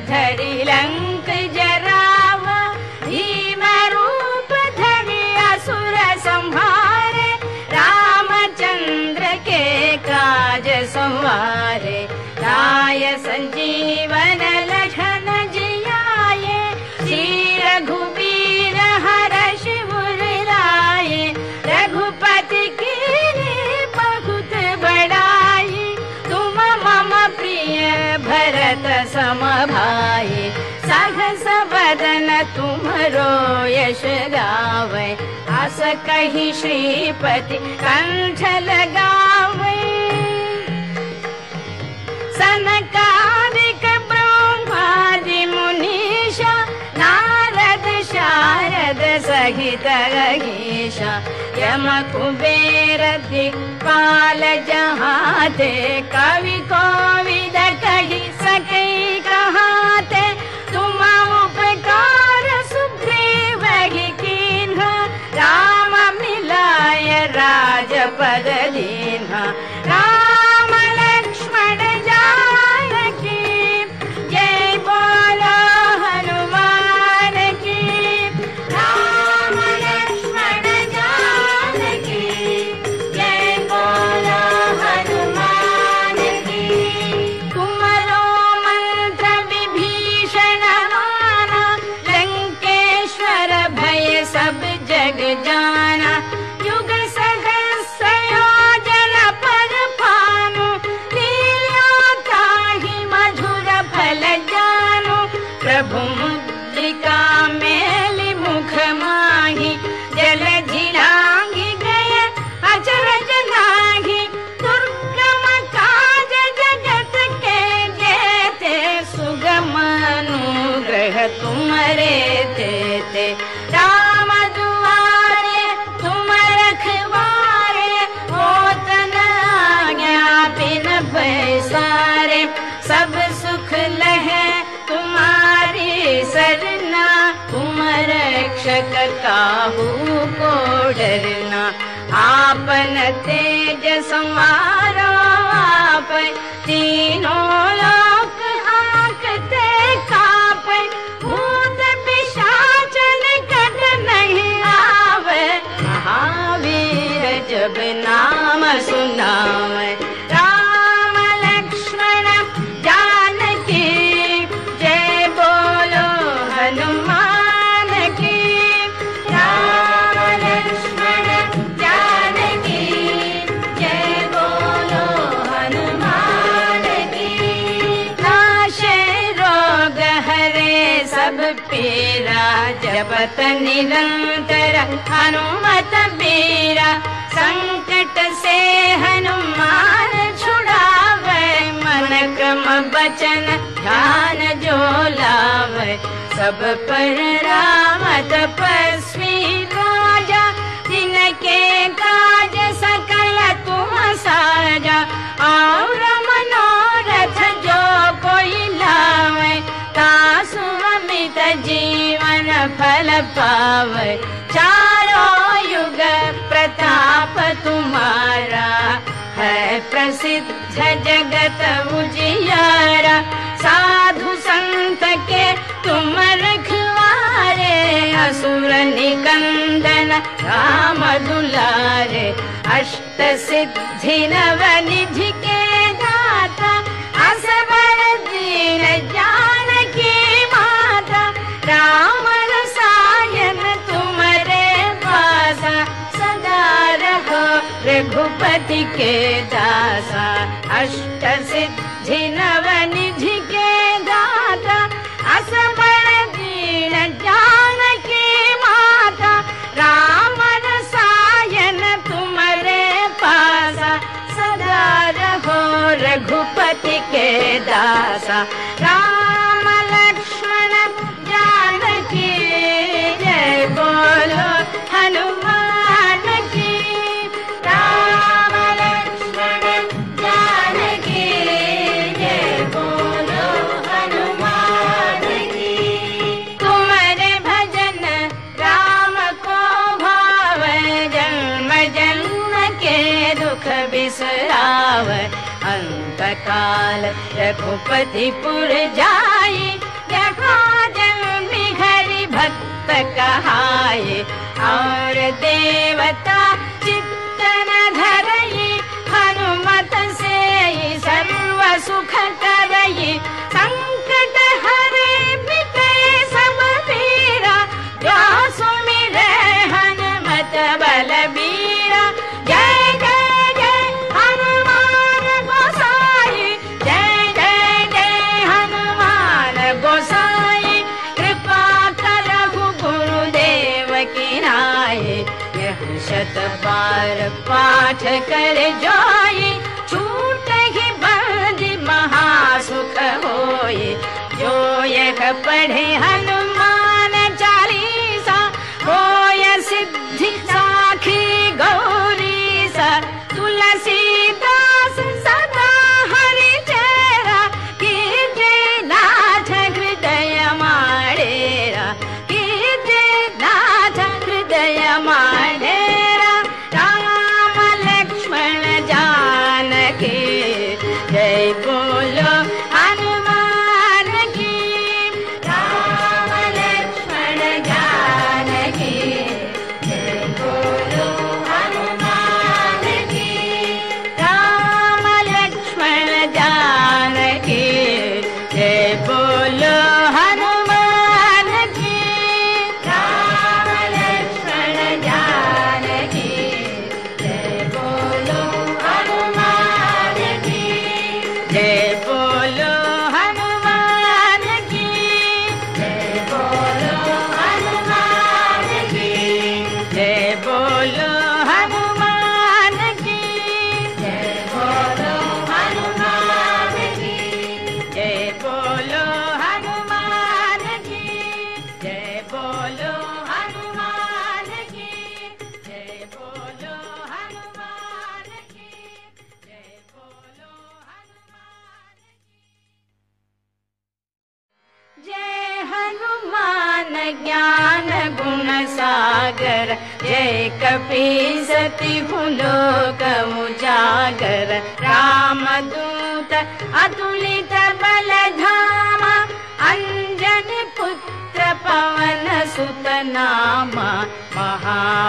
धरी अङ्क जरावीरूप असुर संहार रामचन्द्र के काज संवारे राय सञ्जीवन भा सहस वदन तुम्हरो यश गाव। श्रीपति कं लाव मुनीषा नारद शारद सहित गीषा यम कुबेर दिक्पाल जहाते कवि जहा दलीन तेज आप तीनों लोक आंकते काप भूत पिशाच निकट नहीं आवे। महावीर जब नाम सुनावे जपत निरंतर हनुमत बीरा संकट से हनुमान छुड़ावे मन क्रम बचन ध्यान जो लावे। सब पर राम तपस्वी राजा सकल तुम साजा। और फल पावे चारों युग प्रताप तुम्हारा है प्रसिद्ध जगत उजियारा। साधु संत के तुम रखवारे असुर निकंदन राम दुलारे अष्ट सिद्धि नव निधि के के दासा अष्ट सिद्धि नव निधि के दाता असबर दीन जानकी माता राम रसायन तुम्हारे पासा सदा रहो रघुपति के दासा राम लक्ष्मण जय बोलो हनुमान काल रघुपति पुर जाई देखो जन्मी हरि भक्त कहाए और देवता चित्तन धरई हनुमत से सर्व सुख करई पढ़े हनुमान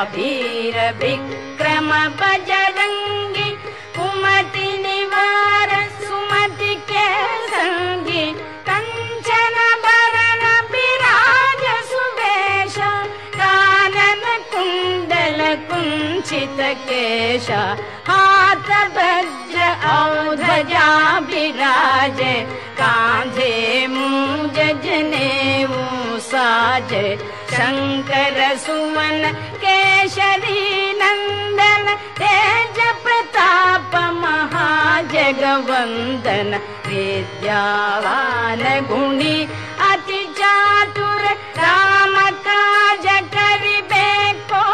महावीर विक्रम बजरङ्गि कुमति निवार सुमति के सङ्गी कञ्चन भरण विराज सुवेश कानन कुण्डल कुञ्चित केश हाथ वज्र औध्वजा विराज कान्धे मूज जनेऊ साज शङ्कर सुमन केशरी नन्दन तेज प्रताप महाजगवन्दन विद्यावान गुणी अति चातुर राम काज करिबेको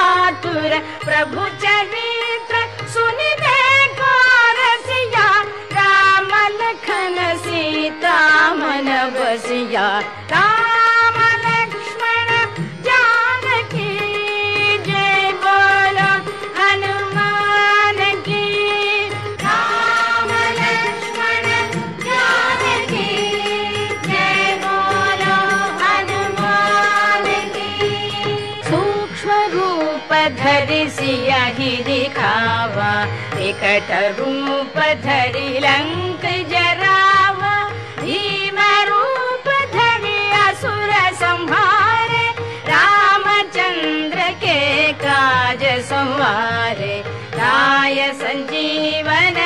आतुर। प्रभु चरित्र सुनिबेको रसिया राम सीता मन बसिया धरि लंक जरावा भीम रूप धरि असुर संहारे रामचंद्र के काज संवारे राय संजीवन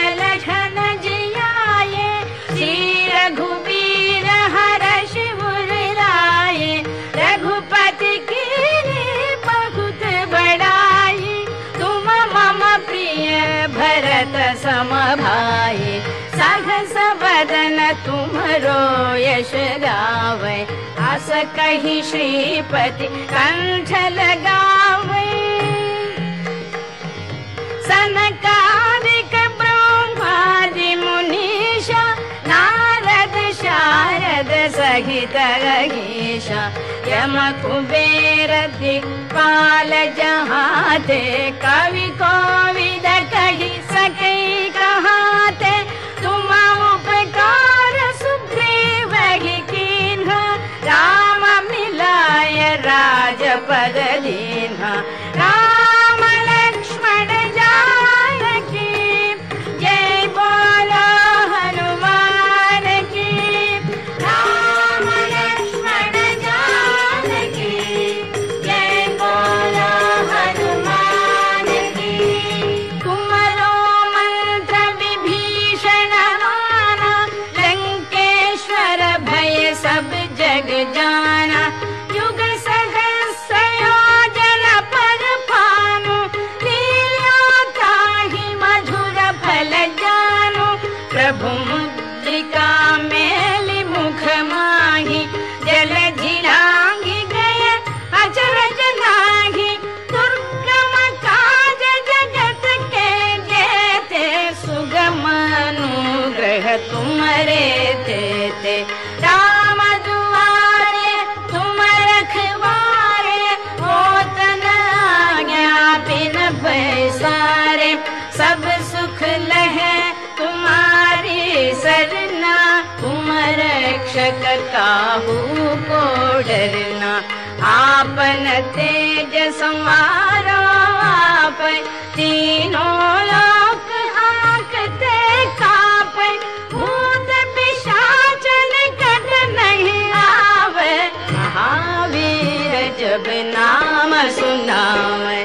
भाई सहस बदन तुमरो यश गावे। अस कही श्रीपति कंठ लगावे सनकादिक ब्रह्मादि मुनीषा नारद शारद सहित गीषा यम कुबेर दिक्पाल जहाते कवि कोविद राजपद आपन तेज आप तीनों लोक आंकते कापे। भूत पिशाच निकट नहीं आवे। महावीर जब नाम सुनावे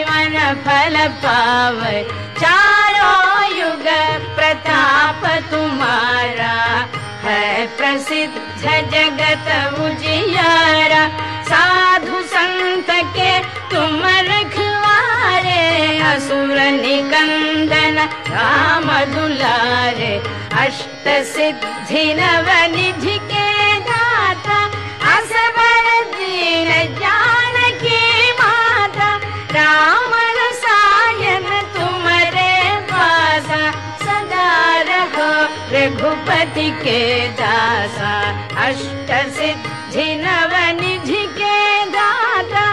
फल पावे चारों युग प्रताप तुम्हारा। है प्रसिद्ध जगत उजियारा। साधु संत के तुम रखवारे। असुर निकंदन राम दुलारे। अष्ट सिद्धि नव निधि के रघुपति के दासा अष्ट सिद्धि नव निधि के दाता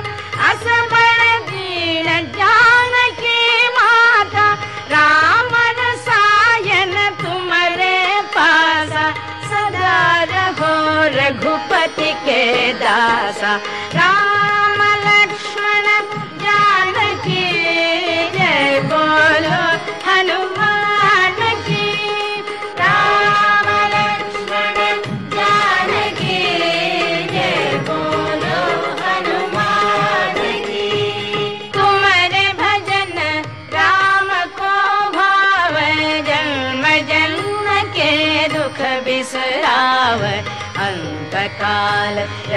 असबर दीन जानकी माता राम रसायन तुम्हारे पासा सदा रहो रघुपति के दासा राम